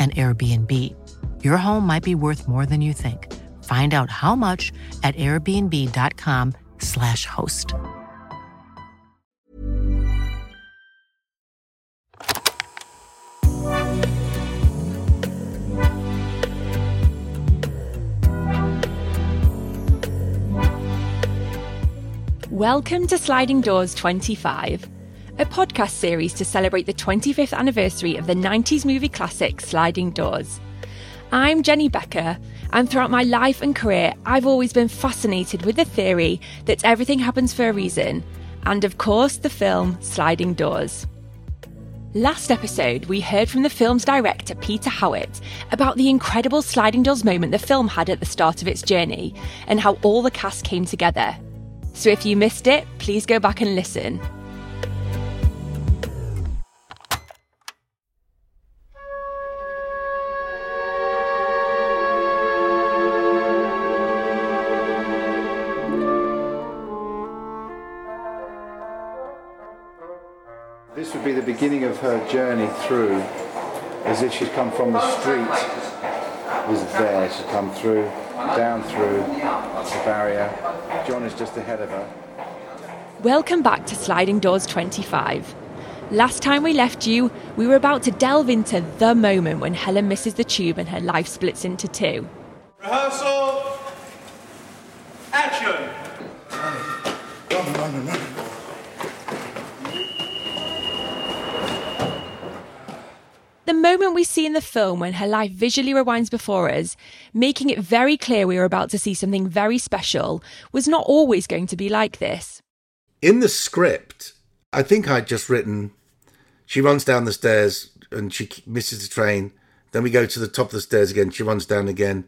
an Airbnb. Your home might be worth more than you think. Find out how much at airbnb.com/slash host. Welcome to Sliding Doors 25 a podcast series to celebrate the 25th anniversary of the 90s movie classic Sliding Doors. I'm Jenny Becker, and throughout my life and career, I've always been fascinated with the theory that everything happens for a reason, and of course, the film Sliding Doors. Last episode, we heard from the film's director, Peter Howitt, about the incredible sliding doors moment the film had at the start of its journey and how all the cast came together. So if you missed it, please go back and listen. Beginning of her journey through, as if she's come from the street, was there. She's come through, down through the barrier. John is just ahead of her. Welcome back to Sliding Doors 25. Last time we left you, we were about to delve into the moment when Helen misses the tube and her life splits into two. Rehearsal. Action. Run, run, run. The moment we see in the film when her life visually rewinds before us, making it very clear we were about to see something very special, was not always going to be like this. In the script, I think I'd just written she runs down the stairs and she misses the train. Then we go to the top of the stairs again. She runs down again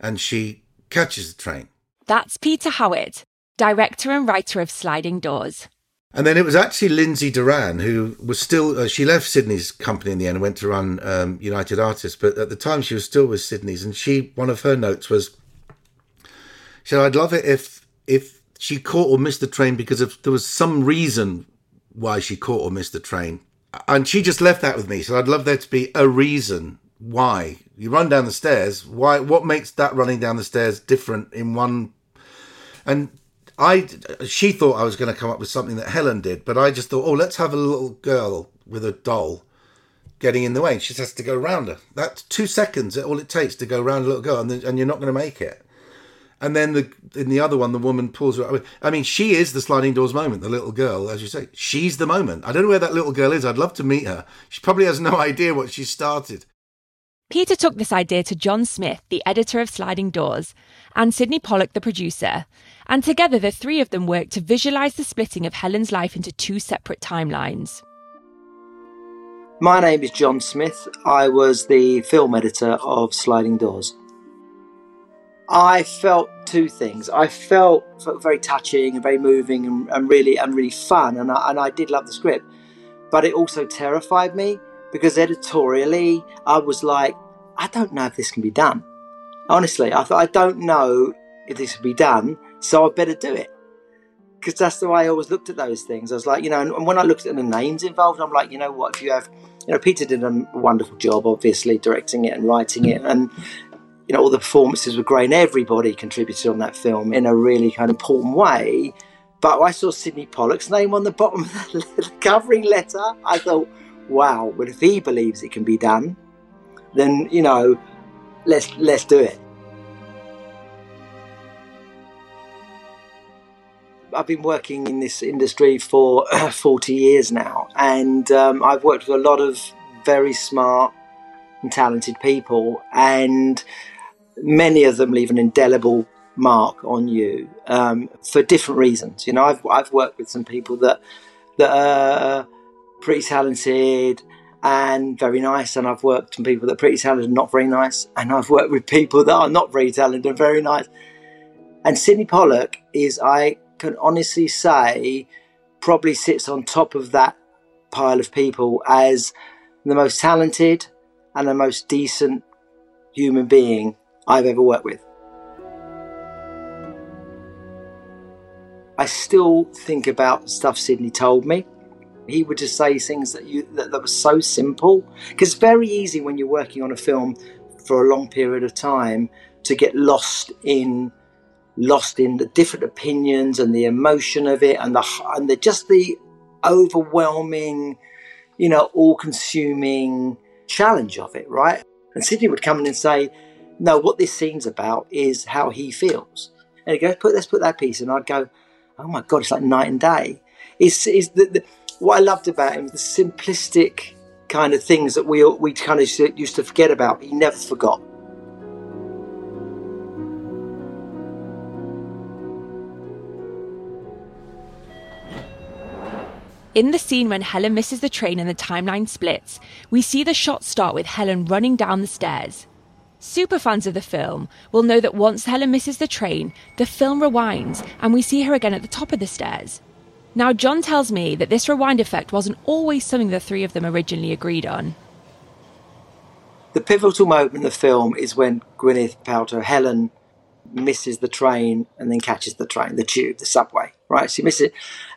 and she catches the train. That's Peter Howitt, director and writer of Sliding Doors. And then it was actually Lindsay Doran who was still, uh, she left Sydney's company in the end and went to run um, United Artists. But at the time she was still with Sydney's. And she, one of her notes was, she said, I'd love it if, if she caught or missed the train because if there was some reason why she caught or missed the train. And she just left that with me. So I'd love there to be a reason why you run down the stairs. Why? What makes that running down the stairs different in one? And I, she thought I was going to come up with something that Helen did, but I just thought, oh, let's have a little girl with a doll getting in the way. She just has to go around her. That's two seconds. All it takes to go around a little girl, and, then, and you're not going to make it. And then the in the other one, the woman pulls her. I mean, she is the sliding doors moment. The little girl, as you say, she's the moment. I don't know where that little girl is. I'd love to meet her. She probably has no idea what she started. Peter took this idea to John Smith, the editor of Sliding Doors, and Sydney Pollack, the producer, and together the three of them worked to visualise the splitting of Helen's life into two separate timelines. My name is John Smith. I was the film editor of Sliding Doors. I felt two things. I felt, felt very touching and very moving and, and really and really fun, and I, and I did love the script. But it also terrified me because editorially, I was like, I don't know if this can be done. Honestly, I thought, I don't know if this can be done, so I better do it. Because that's the way I always looked at those things. I was like, you know, and when I looked at the names involved, I'm like, you know what, if you have, you know, Peter did a wonderful job, obviously, directing it and writing it. And, you know, all the performances were great and everybody contributed on that film in a really kind of important way. But I saw Sydney Pollack's name on the bottom of the covering letter. I thought, wow, well, if he believes it can be done, then you know, let's let's do it. I've been working in this industry for 40 years now, and um, I've worked with a lot of very smart and talented people, and many of them leave an indelible mark on you um, for different reasons. You know, I've I've worked with some people that that are pretty talented and very nice. And I've worked with people that are pretty talented and not very nice. And I've worked with people that are not very talented and very nice. And Sydney Pollack is, I can honestly say, probably sits on top of that pile of people as the most talented and the most decent human being I've ever worked with. I still think about stuff Sydney told me he would just say things that you that, that were so simple because it's very easy when you're working on a film for a long period of time to get lost in lost in the different opinions and the emotion of it and the and the just the overwhelming you know all-consuming challenge of it right and Sydney would come in and say no what this scene's about is how he feels and he goes put let's put that piece and I'd go oh my god it's like night and day is is the, the what I loved about him, the simplistic kind of things that we we kind of used to forget about. He never forgot. In the scene when Helen misses the train and the timeline splits, we see the shot start with Helen running down the stairs. Superfans of the film will know that once Helen misses the train, the film rewinds and we see her again at the top of the stairs. Now, John tells me that this rewind effect wasn't always something the three of them originally agreed on. The pivotal moment in the film is when Gwyneth Paltrow, Helen, misses the train and then catches the train, the tube, the subway, right? She misses it.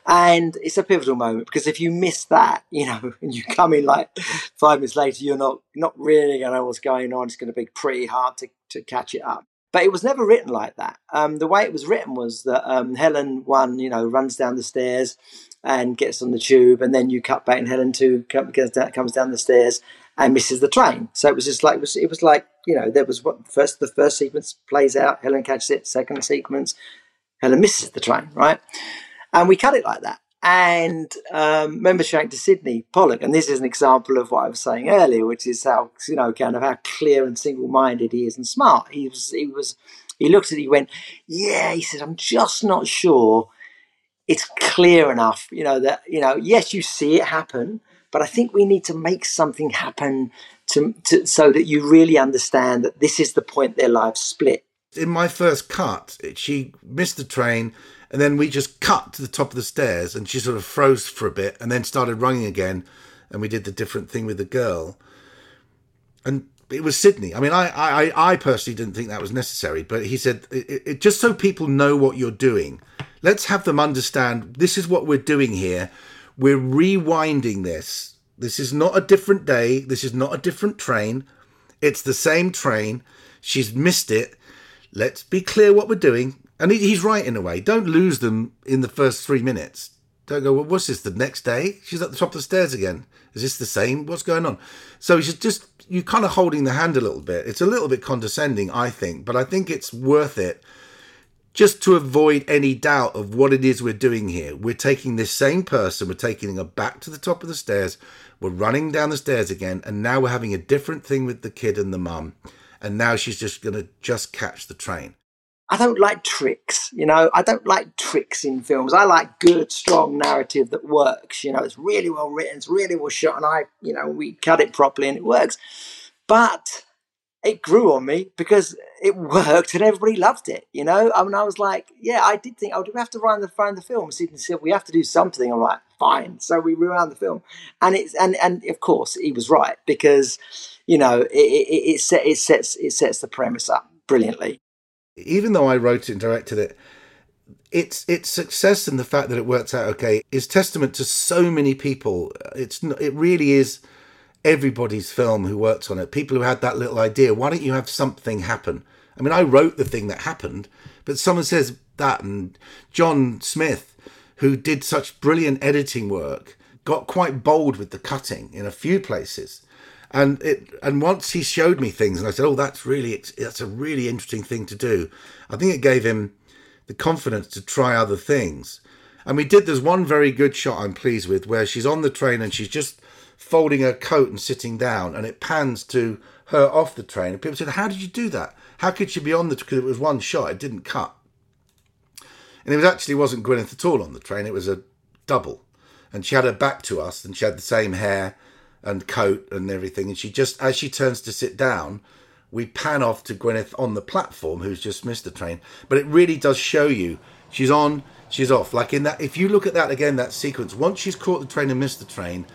And it's a pivotal moment because if you miss that, you know, and you come in like five minutes later, you're not not really to know what's going on. It's to be pretty hard to, to catch it up. But it was never written like that. Um, the way it was written was that um, Helen one, you know, runs down the stairs and gets on the tube, and then you cut back, and Helen two comes down, comes down the stairs and misses the train. So it was just like it was, it was like you know there was what first the first sequence plays out, Helen catches it. Second sequence, Helen misses the train, right? And we cut it like that. And um, remember showing to Sydney Pollack, and this is an example of what I was saying earlier, which is how you know kind of how clear and single-minded he is and smart. He was, he was, he looked at it, he went, yeah. He said, I'm just not sure it's clear enough, you know that you know. Yes, you see it happen, but I think we need to make something happen to, to so that you really understand that this is the point their lives split. In my first cut, she missed the train and then we just cut to the top of the stairs and she sort of froze for a bit and then started running again. And we did the different thing with the girl. And it was Sydney. I mean, I, I, I personally didn't think that was necessary, but he said, it, it, just so people know what you're doing, let's have them understand this is what we're doing here. We're rewinding this. This is not a different day. This is not a different train. It's the same train. She's missed it. Let's be clear what we're doing. And he's right in a way. Don't lose them in the first three minutes. Don't go, well, what's this, the next day? She's at the top of the stairs again. Is this the same? What's going on? So it's just, you're kind of holding the hand a little bit. It's a little bit condescending, I think, but I think it's worth it just to avoid any doubt of what it is we're doing here. We're taking this same person, we're taking her back to the top of the stairs, we're running down the stairs again, and now we're having a different thing with the kid and the mum. And now she's just going to just catch the train. I don't like tricks, you know. I don't like tricks in films. I like good, strong narrative that works. You know, it's really well written, it's really well shot, and I, you know, we cut it properly and it works. But it grew on me because it worked and everybody loved it. You know, I mean, I was like, yeah, I did think, oh, do we have to run the find the film? Sydney said we have to do something. All right, fine. So we rewound the film, and it's and and of course he was right because you know it it, it, set, it sets it sets the premise up brilliantly. Even though I wrote it and directed it, its its success and the fact that it works out okay is testament to so many people. It's it really is everybody's film who works on it. People who had that little idea. Why don't you have something happen? I mean, I wrote the thing that happened, but someone says that, and John Smith, who did such brilliant editing work, got quite bold with the cutting in a few places. And it and once he showed me things, and I said, "Oh, that's really that's a really interesting thing to do." I think it gave him the confidence to try other things. And we did. There's one very good shot I'm pleased with, where she's on the train and she's just folding her coat and sitting down, and it pans to her off the train. And people said, "How did you do that? How could she be on the?" Because it was one shot; it didn't cut. And it actually wasn't Gwyneth at all on the train. It was a double, and she had her back to us, and she had the same hair and coat and everything. And she just, as she turns to sit down, we pan off to Gwyneth on the platform, who's just missed the train. But it really does show you she's on, she's off. Like in that, if you look at that again, that sequence, once she's caught the train and missed the train,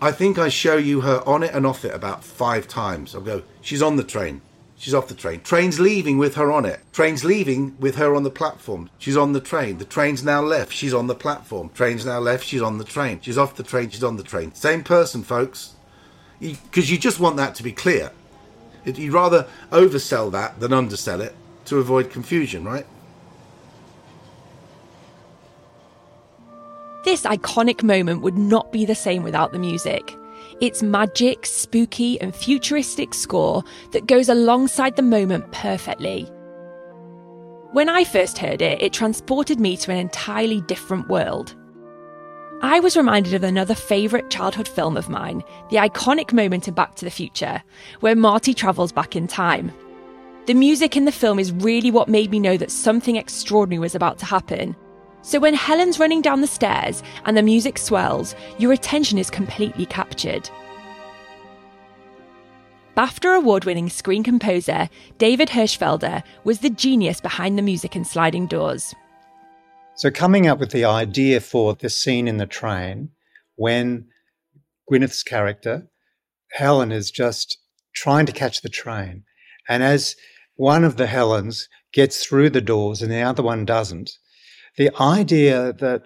I think I show you her on it and off it about five times. I'll go, she's on the train. She's off the train. Train's leaving with her on it. Train's leaving with her on the platform. She's on the train. The train's now left. She's on the platform. Train's now left. She's on the train. She's off the train. She's on the train. Same person, folks. Because you, you just want that to be clear. You'd rather oversell that than undersell it to avoid confusion, right? This iconic moment would not be the same without the music. It's magic, spooky, and futuristic score that goes alongside the moment perfectly. When I first heard it, it transported me to an entirely different world. I was reminded of another favourite childhood film of mine, the iconic moment in Back to the Future, where Marty travels back in time. The music in the film is really what made me know that something extraordinary was about to happen. So when Helen's running down the stairs and the music swells, your attention is completely captured. BAFTA award winning screen composer David Hirschfelder was the genius behind the music in Sliding Doors. So, coming up with the idea for the scene in the train when Gwyneth's character, Helen, is just trying to catch the train. And as one of the Helens gets through the doors and the other one doesn't, the idea that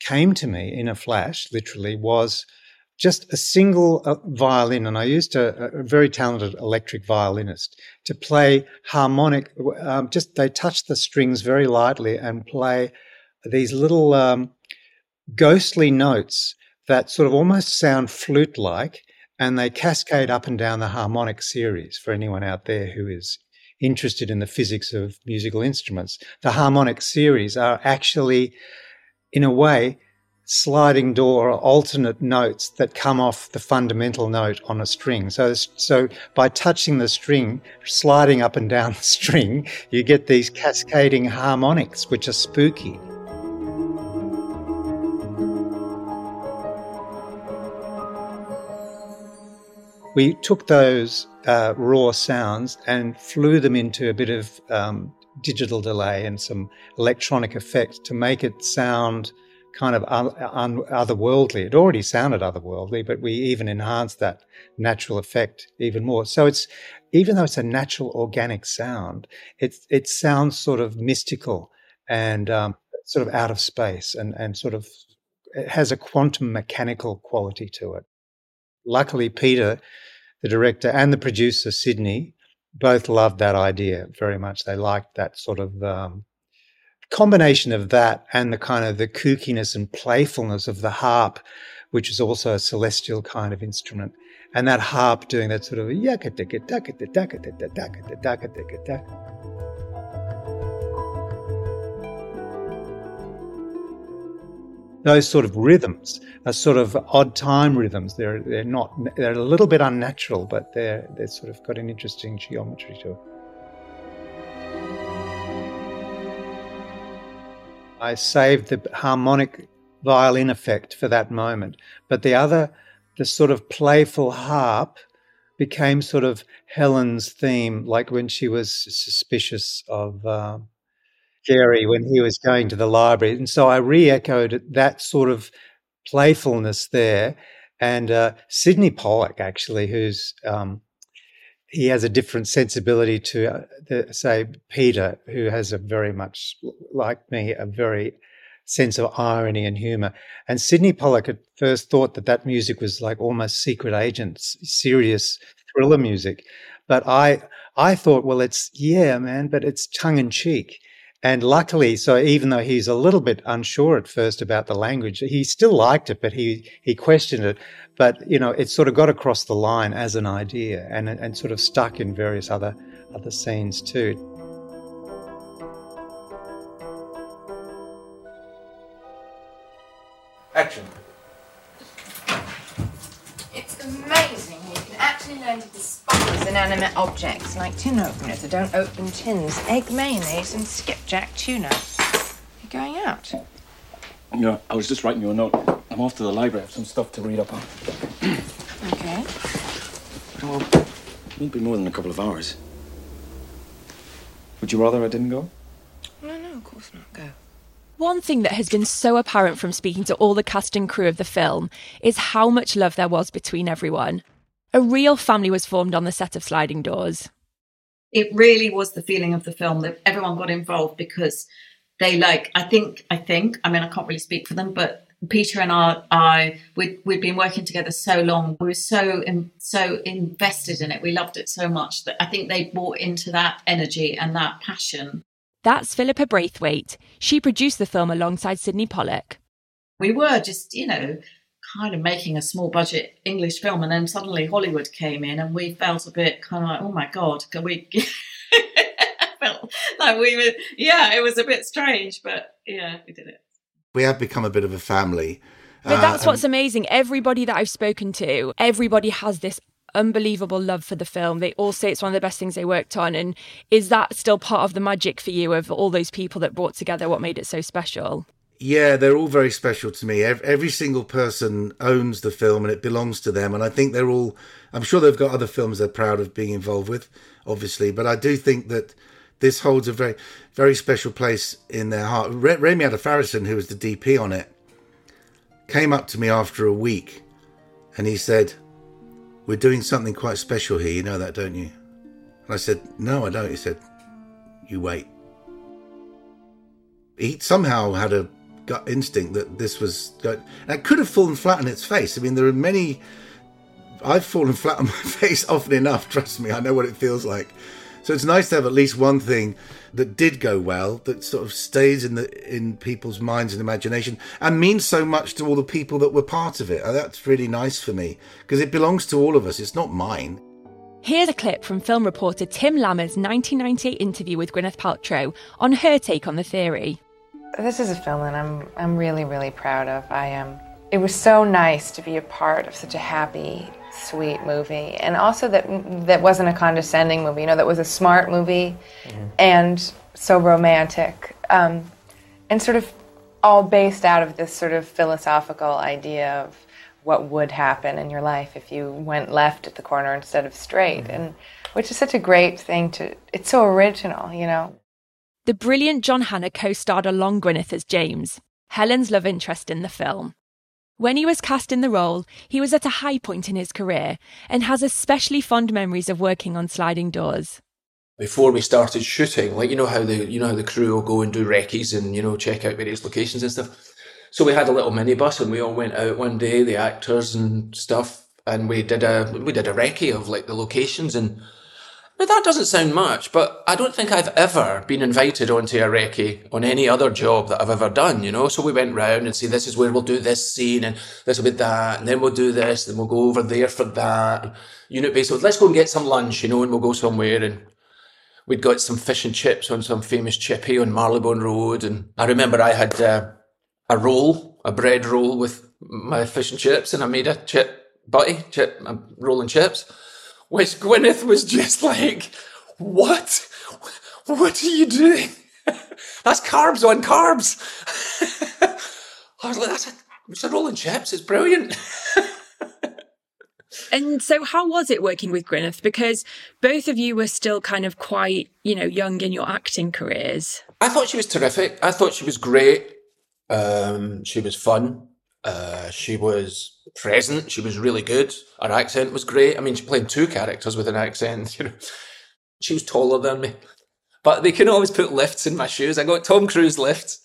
came to me in a flash, literally, was just a single uh, violin, and I used a, a, very talented electric violinist to play harmonic. Um, just they touch the strings very lightly and play these little um, ghostly notes that sort of almost sound flute-like, and they cascade up and down the harmonic series. For anyone out there who is interested in the physics of musical instruments, the harmonic series are actually, in a way, sliding door or alternate notes that come off the fundamental note on a string. So, so by touching the string, sliding up and down the string, you get these cascading harmonics, which are spooky. we took those uh, raw sounds and flew them into a bit of um, digital delay and some electronic effect to make it sound kind of un- un- otherworldly. It already sounded otherworldly, but we even enhanced that natural effect even more. So it's even though it's a natural organic sound, it it sounds sort of mystical and um, sort of out of space and and sort of it has a quantum mechanical quality to it. Luckily, Peter the director and the producer, Sydney, both loved that idea very much. They liked that sort of um, combination of that and the kind of the kookiness and playfulness of the harp, which is also a celestial kind of instrument. And that harp doing that sort of those sort of rhythms are sort of odd time rhythms. They're they're not they're a little bit unnatural, but they're they're sort of got an interesting geometry to it. I saved the harmonic violin effect for that moment, but the other, the sort of playful harp, became sort of Helen's theme, like when she was suspicious of. Uh, Jerry when he was going to the library. And so I re echoed that sort of playfulness there. And uh, Sydney Pollack, actually, who's um, he has a different sensibility to, uh, the, say, Peter, who has a very much like me, a very sense of irony and humor. And Sydney Pollack at first thought that that music was like almost secret agents, serious thriller music. But I, I thought, well, it's yeah, man, but it's tongue in cheek. And luckily, so even though he's a little bit unsure at first about the language, he still liked it, but he, he questioned it. But, you know, it sort of got across the line as an idea and, and sort of stuck in various other, other scenes too. Inanimate objects like tin openers that don't open tins, egg mayonnaise, and skipjack tuna. You're going out. Yeah, I was just writing you a note. I'm off to the library. I have some stuff to read up on. Okay. Well, it won't be more than a couple of hours. Would you rather I didn't go? No, no, of course not. Go. One thing that has been so apparent from speaking to all the cast and crew of the film is how much love there was between everyone. A real family was formed on the set of Sliding Doors. It really was the feeling of the film that everyone got involved because they like I think I think I mean I can't really speak for them, but Peter and I, I we'd, we'd been working together so long. We were so in, so invested in it. We loved it so much that I think they bought into that energy and that passion. That's Philippa Braithwaite. She produced the film alongside Sydney Pollack. We were just, you know, kind of making a small budget English film, and then suddenly Hollywood came in, and we felt a bit kind of like, oh my god, can we? felt like we were, yeah, it was a bit strange, but yeah, we did it. We have become a bit of a family. But that's Uh, what's amazing. Everybody that I've spoken to, everybody has this unbelievable love for the film. They all say it's one of the best things they worked on. And is that still part of the magic for you of all those people that brought together what made it so special? Yeah, they're all very special to me. Every, single person owns the film and it belongs to them. And I think they're all, I'm sure they've got other films they're proud of being involved with, obviously. But I do think that this holds a very, very special place in their heart. Re- Remi Adefarasin, who was the DP on it, came up to me after a week and he said, We're doing something quite special here. You know that, don't you? And I said, No, I don't. He said, You wait. He somehow had a gut instinct that this was going, it could have fallen flat on its face. I mean, there are many. I've fallen flat on my face often enough. Trust me, I know what it feels like. So it's nice to have at least one thing that did go well that sort of stays in the in people's minds and imagination and means so much to all the people that were part of it. And that's really nice for me because it belongs to all of us. It's not mine. Here's a clip from film reporter Tim Lammers' 1998 interview with Gwyneth Paltrow on her take on the theory. This is a film that I'm I'm really really proud of. I am. Um, it was so nice to be a part of such a happy, sweet movie, and also that that wasn't a condescending movie. You know, that was a smart movie, and so romantic, um, and sort of all based out of this sort of philosophical idea of what would happen in your life if you went left at the corner instead of straight, and which is such a great thing to. It's so original, you know. The brilliant John Hannah co starred along Gwyneth as James, Helen's love interest in the film. When he was cast in the role, he was at a high point in his career and has especially fond memories of working on Sliding Doors. before we started shooting, like you know how the you know how the crew will go and do recce's and you know check out various locations and stuff. So we had a little minibus and we all went out one day, the actors and stuff, and we did a we did a recce of like the locations and now that doesn't sound much, but I don't think I've ever been invited onto a recce on any other job that I've ever done, you know. So we went round and say this is where we'll do this scene and this will be that, and then we'll do this, then we'll go over there for that. Unit based. So let's go and get some lunch, you know, and we'll go somewhere and we'd got some fish and chips on some famous chippy on Marylebone Road, and I remember I had uh, a roll, a bread roll with my fish and chips, and I made a chip butty, chip, a roll and chips, which Gwyneth was just like, "What? What are you doing? That's carbs on carbs." I was like, "That's a, it's a roll chips. It's brilliant." And so, how was it working with Gwyneth? Because both of you were still kind of quite, you know, young in your acting careers. I thought she was terrific. I thought she was great. Um, she was fun. Uh, she was present. She was really good. Her accent was great. I mean, she played two characters with an accent. You know, she was taller than me, but they can always put lifts in my shoes. I got Tom Cruise lifts.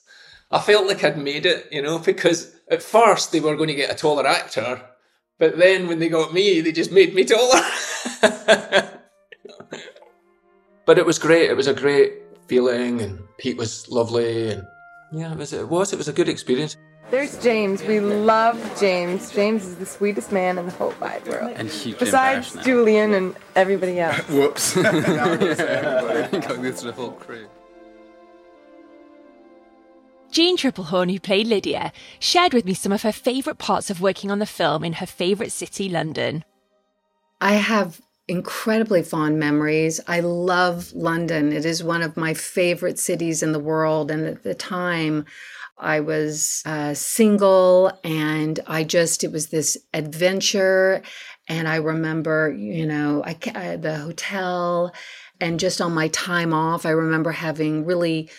I felt like I'd made it, you know, because at first they were going to get a taller actor, but then when they got me, they just made me taller. but it was great. It was a great feeling, and Pete was lovely, and yeah, it was. It was. It was a good experience. There's James. We love James. James is the sweetest man in the whole wide world. And hugely Besides. Julian and everybody else. Whoops. Now I'm gonna everybody. The whole crew. Jeanne Tripplehorn, who played Lydia, shared with me some of her favourite parts of working on the film in her favourite city, London. I have incredibly fond memories. I love London. It is one of my favorite cities in the world. And at the time, I was uh, single and I just, it was this adventure. And I remember, you know, I, uh, the hotel and just on my time off, I remember having really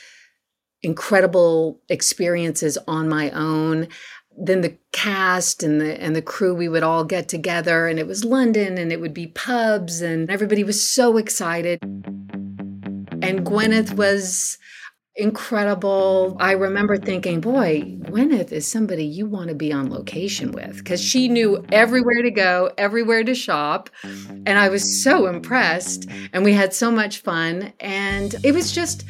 incredible experiences on my own then the cast and the and the crew we would all get together and it was London and it would be pubs and everybody was so excited and Gwyneth was incredible I remember thinking boy Gwyneth is somebody you want to be on location with cuz she knew everywhere to go everywhere to shop and I was so impressed and we had so much fun and it was just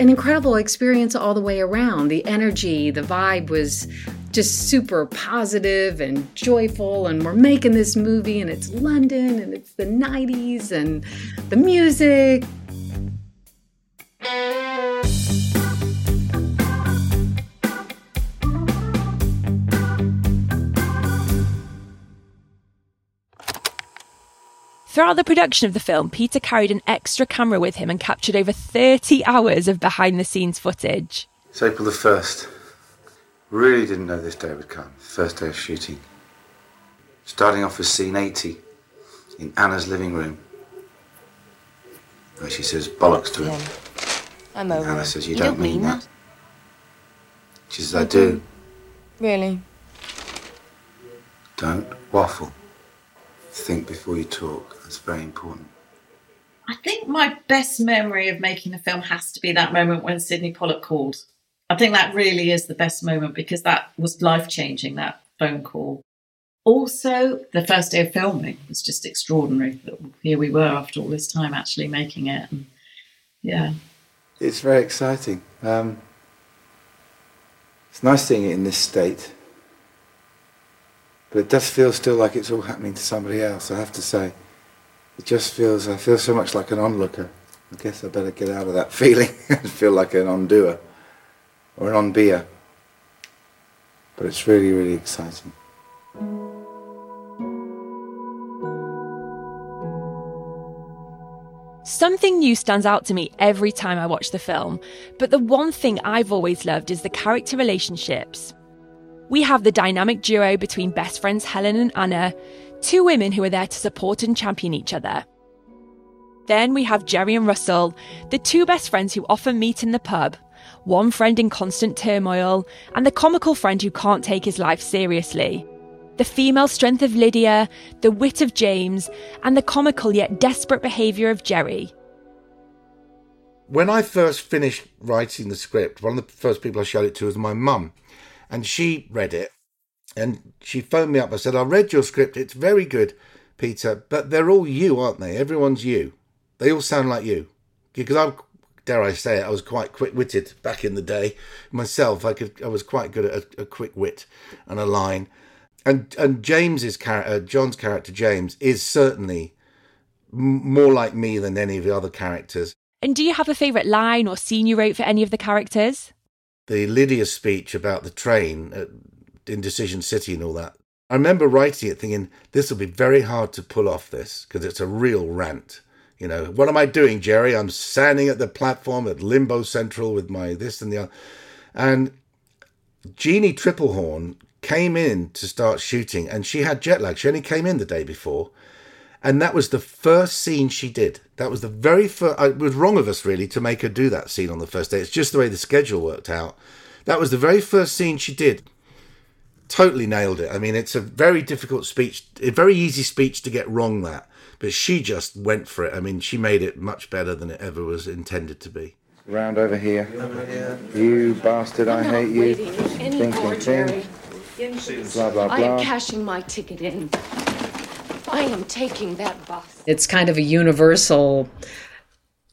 an incredible experience all the way around. The energy, the vibe was just super positive and joyful. And we're making this movie, and it's London, and it's the 90s, and the music. Throughout the production of the film, Peter carried an extra camera with him and captured over 30 hours of behind the scenes footage. It's April the 1st. Really didn't know this day would come. First day of shooting. Starting off with scene 80 in Anna's living room. Where she says bollocks to him. I'm over Anna it. says, You, don't, mean that. She says, I do. Really? Don't waffle. Think before you talk. That's very important. I think my best memory of making the film has to be that moment when Sydney Pollack called. I think that really is the best moment because that was life changing, that phone call. Also, the first day of filming was just extraordinary. That Here we were after all this time actually making it. And yeah. It's very exciting. Um, it's nice seeing it in this state. But it does feel still like it's all happening to somebody else, I have to say. It just feels, I feel so much like an onlooker. I guess I better get out of that feeling and feel like an ondoer or an onbeer. But it's really, really exciting. Something new stands out to me every time I watch the film, but the one thing I've always loved is the character relationships. We have the dynamic duo between best friends Helen and Anna, two women who are there to support and champion each other. Then we have Jerry and Russell, the two best friends who often meet in the pub, one friend in constant turmoil, and the comical friend who can't take his life seriously. The female strength of Lydia, the wit of James, and the comical yet desperate behaviour of Jerry. When I first finished writing the script, one of the first people I showed it to was my mum, and she read it, and she phoned me up. I said, "I read your script. It's very good, Peter, but they're all you, aren't they? Everyone's you. They all sound like you." Because I, dare I say it, I was quite quick-witted back in the day myself. I could, I was quite good at a, a quick wit and a line, and and James's character, uh, John's character James, is certainly m- more like me than any of the other characters. And do you have a favourite line or scene you wrote for any of the characters? The Lydia speech about the train at Indecision City and all that. I remember writing it thinking, this will be very hard to pull off this because it's a real rant. You know, what am I doing, Jerry? I'm standing at the platform at Limbo Central with my this and the other. And Jeannie Tripplehorn came in to start shooting and she had jet lag. She only came in the day before. And that was the first scene she did. That was the very first. Uh, it was wrong of us, really, to make her do that scene on the first day. It's just the way the schedule worked out. That was the very first scene she did. totally nailed it. I mean, it's a very difficult speech, a very easy speech to get wrong. That, but she just went for it. I mean, she made it much better than it ever was intended to be. Round over here. You bastard, I hate you. Think, think, think. Blah, blah, I am cashing my ticket in. I am taking that bus. It's kind of a universal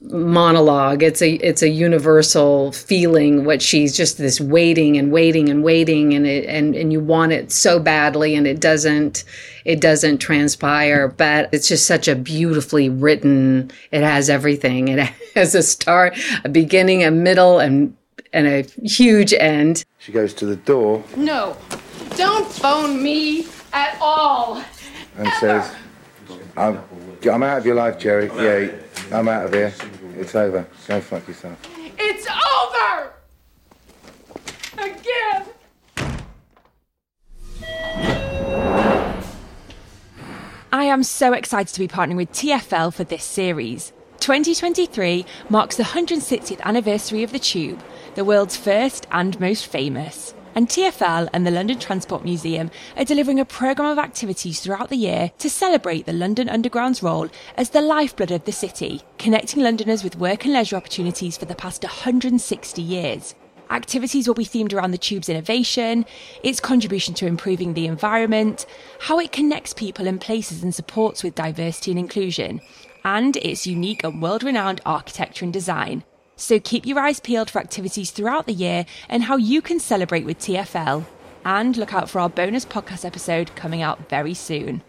monologue. It's a it's a universal feeling. What she's just this waiting and waiting and waiting, and it and and you want it so badly, and it doesn't it doesn't transpire. But it's just such a beautifully written. It has everything. It has a start, a beginning, a middle, and and a huge end. She goes to the door No, don't phone me at all. And says, I'm, I'm out of your life, Jerry. Yeah, I'm out of here. It's over. Go fuck yourself. It's over! Again! I am so excited to be partnering with TFL for this series. 2023 marks the 160th anniversary of the Tube, the world's first and most famous. And TFL and the London Transport Museum are delivering a programme of activities throughout the year to celebrate the London Underground's role as the lifeblood of the city, connecting Londoners with work and leisure opportunities for the past 160 years. Activities will be themed around the tube's innovation, its contribution to improving the environment, how it connects people and places and supports with diversity and inclusion, and its unique and world renowned architecture and design. So keep your eyes peeled for activities throughout the year and how you can celebrate with TFL. And look out for our bonus podcast episode coming out very soon.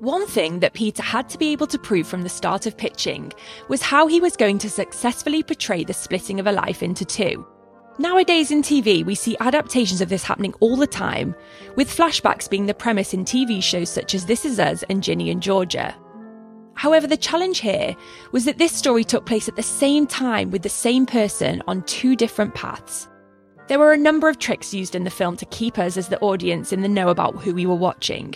One thing that Peter had to be able to prove from the start of pitching was how he was going to successfully portray the splitting of a life into two. Nowadays in TV, we see adaptations of this happening all the time, with flashbacks being the premise in TV shows such as This Is Us and Ginny and Georgia. However, the challenge here was that this story took place at the same time with the same person on two different paths. There were a number of tricks used in the film to keep us as the audience in the know about who we were watching.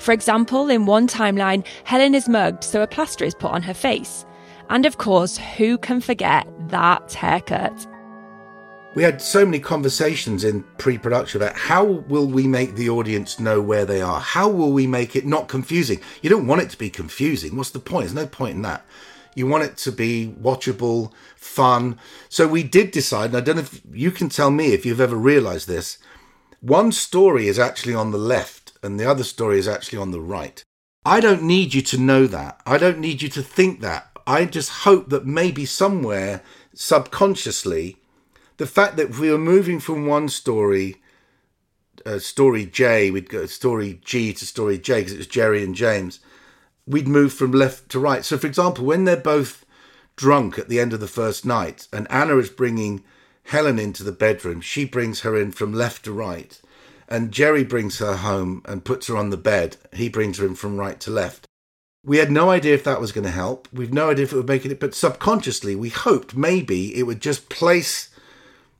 For example, in one timeline, Helen is mugged, so a plaster is put on her face. And of course, who can forget that haircut? We had so many conversations in pre-production about how will we make the audience know where they are? How will we make it not confusing? You don't want it to be confusing. What's the point? There's no point in that. You want it to be watchable, fun. So we did decide, and I don't know if you can tell me if you've ever realized this. One story is actually on the left and the other story is actually on the right. I don't need you to know that. I don't need you to think that. I just hope that maybe somewhere subconsciously the fact that we were moving from one story, uh, story J, we'd go story G to story J because it was Jerry and James, we'd move from left to right. So, for example, when they're both drunk at the end of the first night and Anna is bringing Helen into the bedroom, she brings her in from left to right. And Jerry brings her home and puts her on the bed. He brings her in from right to left. We had no idea if that was going to help. We've no idea if it would make it, but subconsciously we hoped maybe it would just place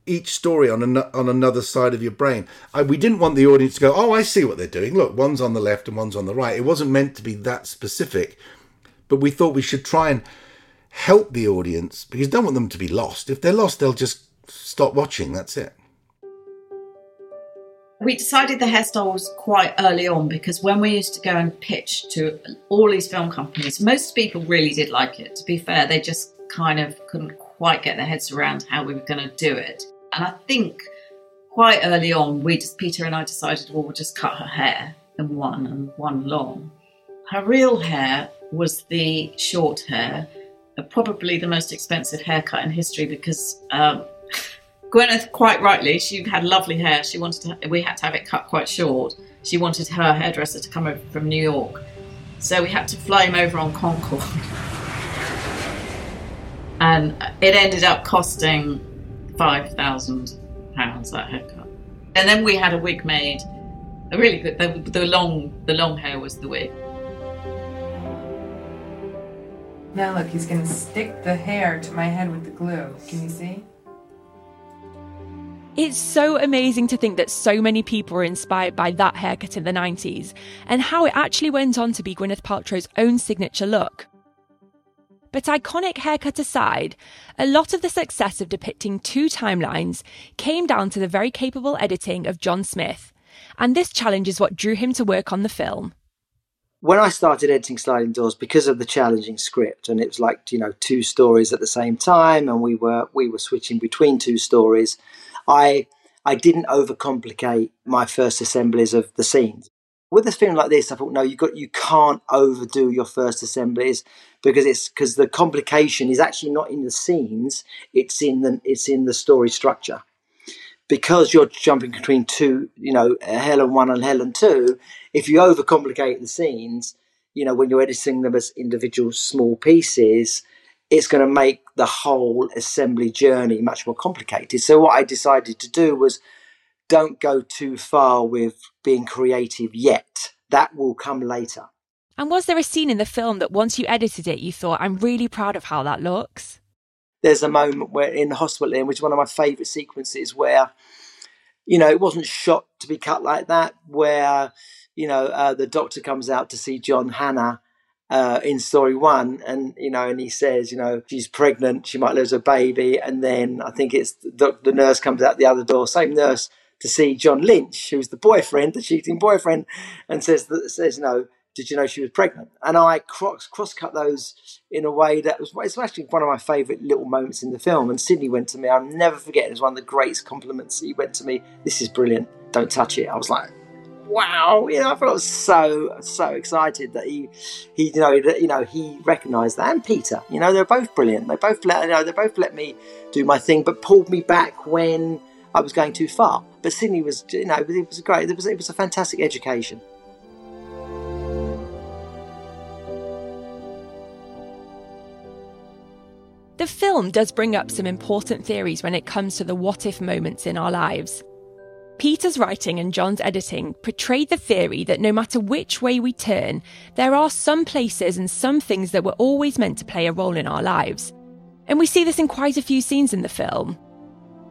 each story on an, on another side of your brain. I, we didn't want the audience to go, "Oh, I see what they're doing. Look, one's on the left and one's on the right." It wasn't meant to be that specific, but we thought we should try and help the audience because don't want them to be lost. If they're lost, they'll just stop watching. That's it. We decided the hairstyle was quite early on because when we used to go and pitch to all these film companies, most people really did like it. To be fair, they just kind of couldn't quite get their heads around how we were going to do it. And I think quite early on, we just Peter and I decided, well, we'll just cut her hair in one and one long. Her real hair was the short hair, uh, probably the most expensive haircut in history because um, Gwyneth, quite rightly, she had lovely hair. She wanted to, we had to have it cut quite short. She wanted her hairdresser to come over from New York. So we had to fly him over on Concorde. and it ended up costing £5,000 that haircut. And then we had a wig made, a really good, the, the long, the long hair was the wig. Now look, he's gonna stick the hair to my head with the glue. Can you see? It's so amazing to think that so many people were inspired by that haircut in the 90s and how it actually went on to be Gwyneth Paltrow's own signature look. But iconic haircut aside, a lot of the success of depicting two timelines came down to the very capable editing of John Smith, and this challenge is what drew him to work on the film. When I started editing Sliding Doors, because of the challenging script, and it was like you know two stories at the same time, and we were we were switching between two stories, I I didn't overcomplicate my first assemblies of the scenes. With a film like this, I thought, no, you got you can't overdo your first assemblies because it's because the complication is actually not in the scenes; it's in the it's in the story structure. Because you're jumping between two, you know, Helen one and Helen two. If you overcomplicate the scenes, you know, when you're editing them as individual small pieces, it's going to make the whole assembly journey much more complicated. So what I decided to do was don't go too far with being creative yet. That will come later. And was there a scene in the film that once you edited it, you thought, I'm really proud of how that looks? There's a moment where in the hospital, which is one of my favourite sequences, where, you know, it wasn't shot to be cut like that, where, you know, uh, the doctor comes out to see John Hannah uh, in story one, and you know, and he says, you know, she's pregnant, she might lose a baby, and then I think it's the, the nurse comes out the other door, same nurse to see John Lynch, who's the boyfriend, the cheating boyfriend, and says that says, no, did you know she was pregnant? And I cross cross cut those in a way that was it's actually one of my favourite little moments in the film. And Sydney went to me, I'll never forget. It was one of the greatest compliments. He went to me, "This is brilliant. Don't touch it." I was like, wow, you know, I felt so so excited that he he you know that you know he recognised that and Peter, you know, they're both brilliant. They both let you know they both let me do my thing, but pulled me back when I was going too far. But Sydney was you know it was great. It was it was a fantastic education. The film does bring up some important theories when it comes to the what if moments in our lives. Peter's writing and John's editing portrayed the theory that no matter which way we turn, there are some places and some things that were always meant to play a role in our lives. And we see this in quite a few scenes in the film.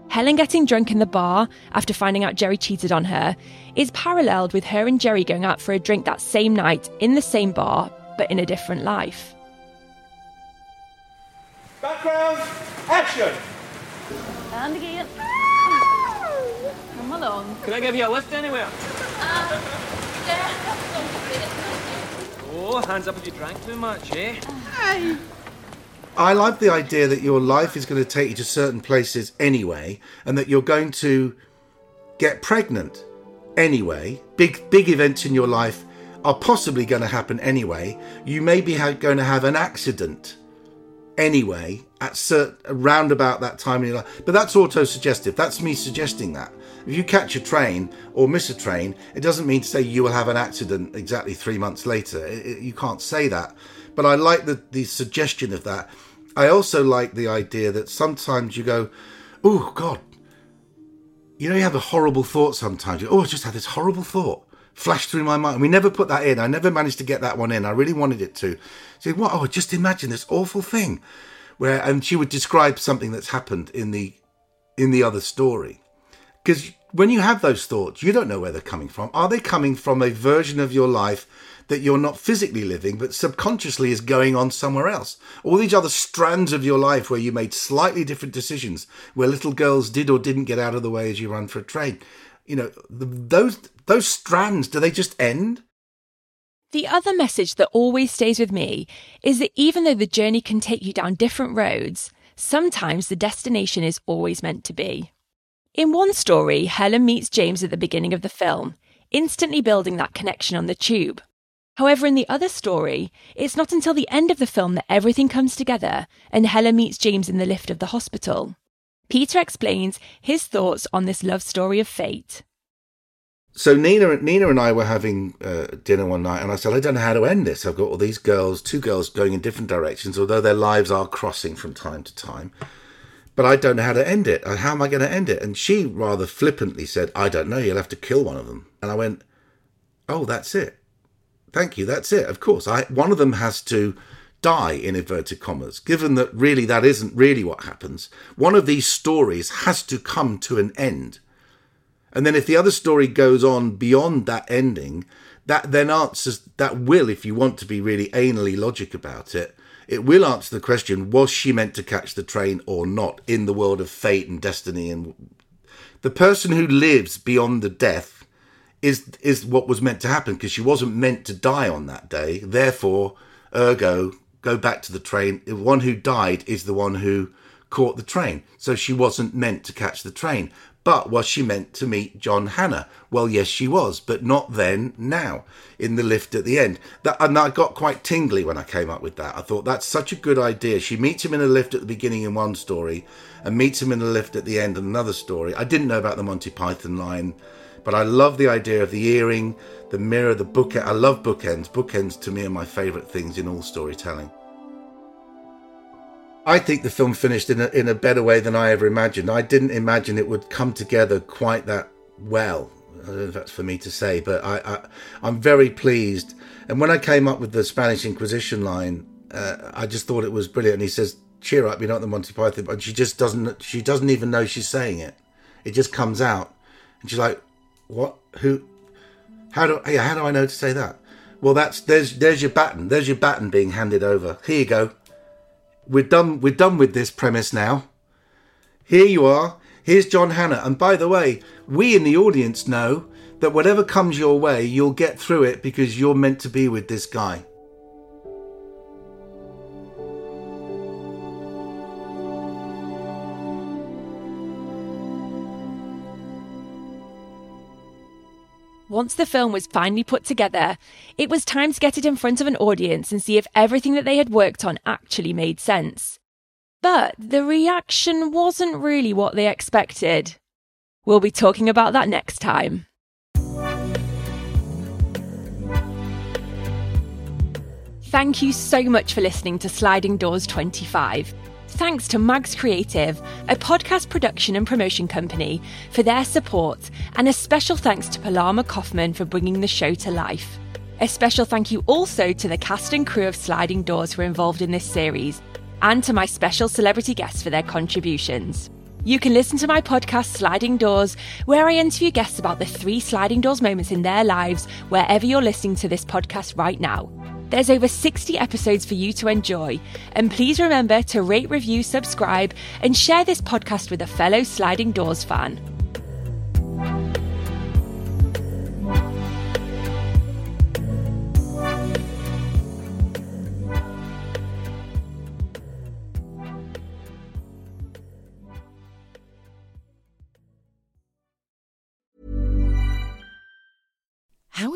Helen getting drunk in the bar after finding out Jerry cheated on her is paralleled with her and Jerry going out for a drink that same night in the same bar, but in a different life. Background, action! And again. Come along. Can I give you a lift anywhere? Oh, hands up if you drank too much, eh? Aye. I like the idea that your life is going to take you to certain places anyway, and that you're going to get pregnant anyway. Big big events in your life are possibly going to happen anyway. You may be ha- going to have an accident anyway at cert- around about that time in your life. But that's auto-suggestive. That's me suggesting that. If you catch a train or miss a train, it doesn't mean to say you will have an accident exactly three months later. It- it- you can't say that. But I like the, the suggestion of that. I also like the idea that sometimes you go, oh, God, you know, you have a horrible thought sometimes. Oh, I just had this horrible thought flash through my mind. We never put that in. I never managed to get that one in. I really wanted it to. Say, what? Oh, just imagine this awful thing, where and she would describe something that's happened in the in the other story, because when you have those thoughts, you don't know where they're coming from. Are they coming from a version of your life that you're not physically living, but subconsciously is going on somewhere else? All these other strands of your life where you made slightly different decisions, where little girls did or didn't get out of the way as you run for a train. You know, those those strands, do they just end? The other message that always stays with me is that even though the journey can take you down different roads, sometimes the destination is always meant to be. In one story, Helen meets James at the beginning of the film, instantly building that connection on the tube. However, in the other story, it's not until the end of the film that everything comes together and Helen meets James in the lift of the hospital. Peter explains his thoughts on this love story of fate. So Nina, Nina and I were having uh, dinner one night, and I said, "I don't know how to end this. I've got all these girls, two girls going in different directions, although their lives are crossing from time to time. But I don't know how to end it. How am I going to end it?" And she rather flippantly said, "I don't know. You'll have to kill one of them." And I went, "Oh, that's it. Thank you. That's it. Of course, I one of them has to die in inverted commas, given that really that isn't really what happens, one of these stories has to come to an end. And then if the other story goes on beyond that ending, that then answers that will, if you want to be really anally logic about it, it will answer the question: Was she meant to catch the train or not? In the world of fate and destiny, and the person who lives beyond the death is is what was meant to happen because she wasn't meant to die on that day. Therefore, ergo, go back to the train. The one who died is the one who caught the train. So she wasn't meant to catch the train. But was she meant to meet John Hannah? Well, yes, she was, but not then, now, in the lift at the end. That, and I got quite tingly when I came up with that. I thought that's such a good idea. She meets him in a lift at the beginning in one story and meets him in a lift at the end in another story. I didn't know about the Monty Python line, but I love the idea of the earring, the mirror, the book. I love bookends. Bookends to me are my favourite things in all storytelling. I think the film finished in a, in a better way than I ever imagined. I didn't imagine it would come together quite that well. I don't know if that's for me to say, but I, I am very pleased. And when I came up with the Spanish Inquisition line, uh, I just thought it was brilliant. And he says, "Cheer up, you're not the Monty Python," but she just doesn't. She doesn't even know she's saying it. It just comes out, and she's like, "What? Who? How do? How do I know to say that?" Well, that's there's there's your baton. There's your baton being handed over. Here you go we're done we're done with this premise now. Here you are. Here's John Hannah. And by the way, we in the audience know that whatever comes your way, you'll get through it because you're meant to be with this guy. Once the film was finally put together, it was time to get it in front of an audience and see if everything that they had worked on actually made sense. But the reaction wasn't really what they expected. We'll be talking about that next time. Thank you so much for listening to Sliding Doors 25 thanks to Mags Creative, a podcast production and promotion company, for their support, and a special thanks to Paloma Kaufman for bringing the show to life. A special thank you also to the cast and crew of Sliding Doors who are involved in this series, and to my special celebrity guests for their contributions. You can listen to my podcast Sliding Doors, where I interview guests about the three sliding doors moments in their lives, wherever you're listening to this podcast right now. There's over 60 episodes for you to enjoy. And please remember to rate, review, subscribe, and share this podcast with a fellow Sliding Doors fan.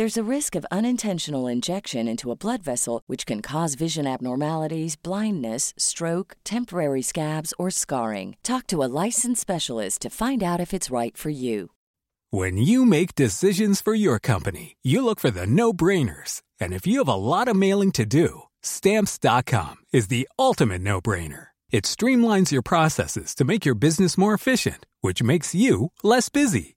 There's a risk of unintentional injection into a blood vessel, which can cause vision abnormalities, blindness, stroke, temporary scabs, or scarring. Talk to a licensed specialist to find out if it's right for you. When you make decisions for your company, you look for the no brainers. And if you have a lot of mailing to do, stamps.com is the ultimate no brainer. It streamlines your processes to make your business more efficient, which makes you less busy.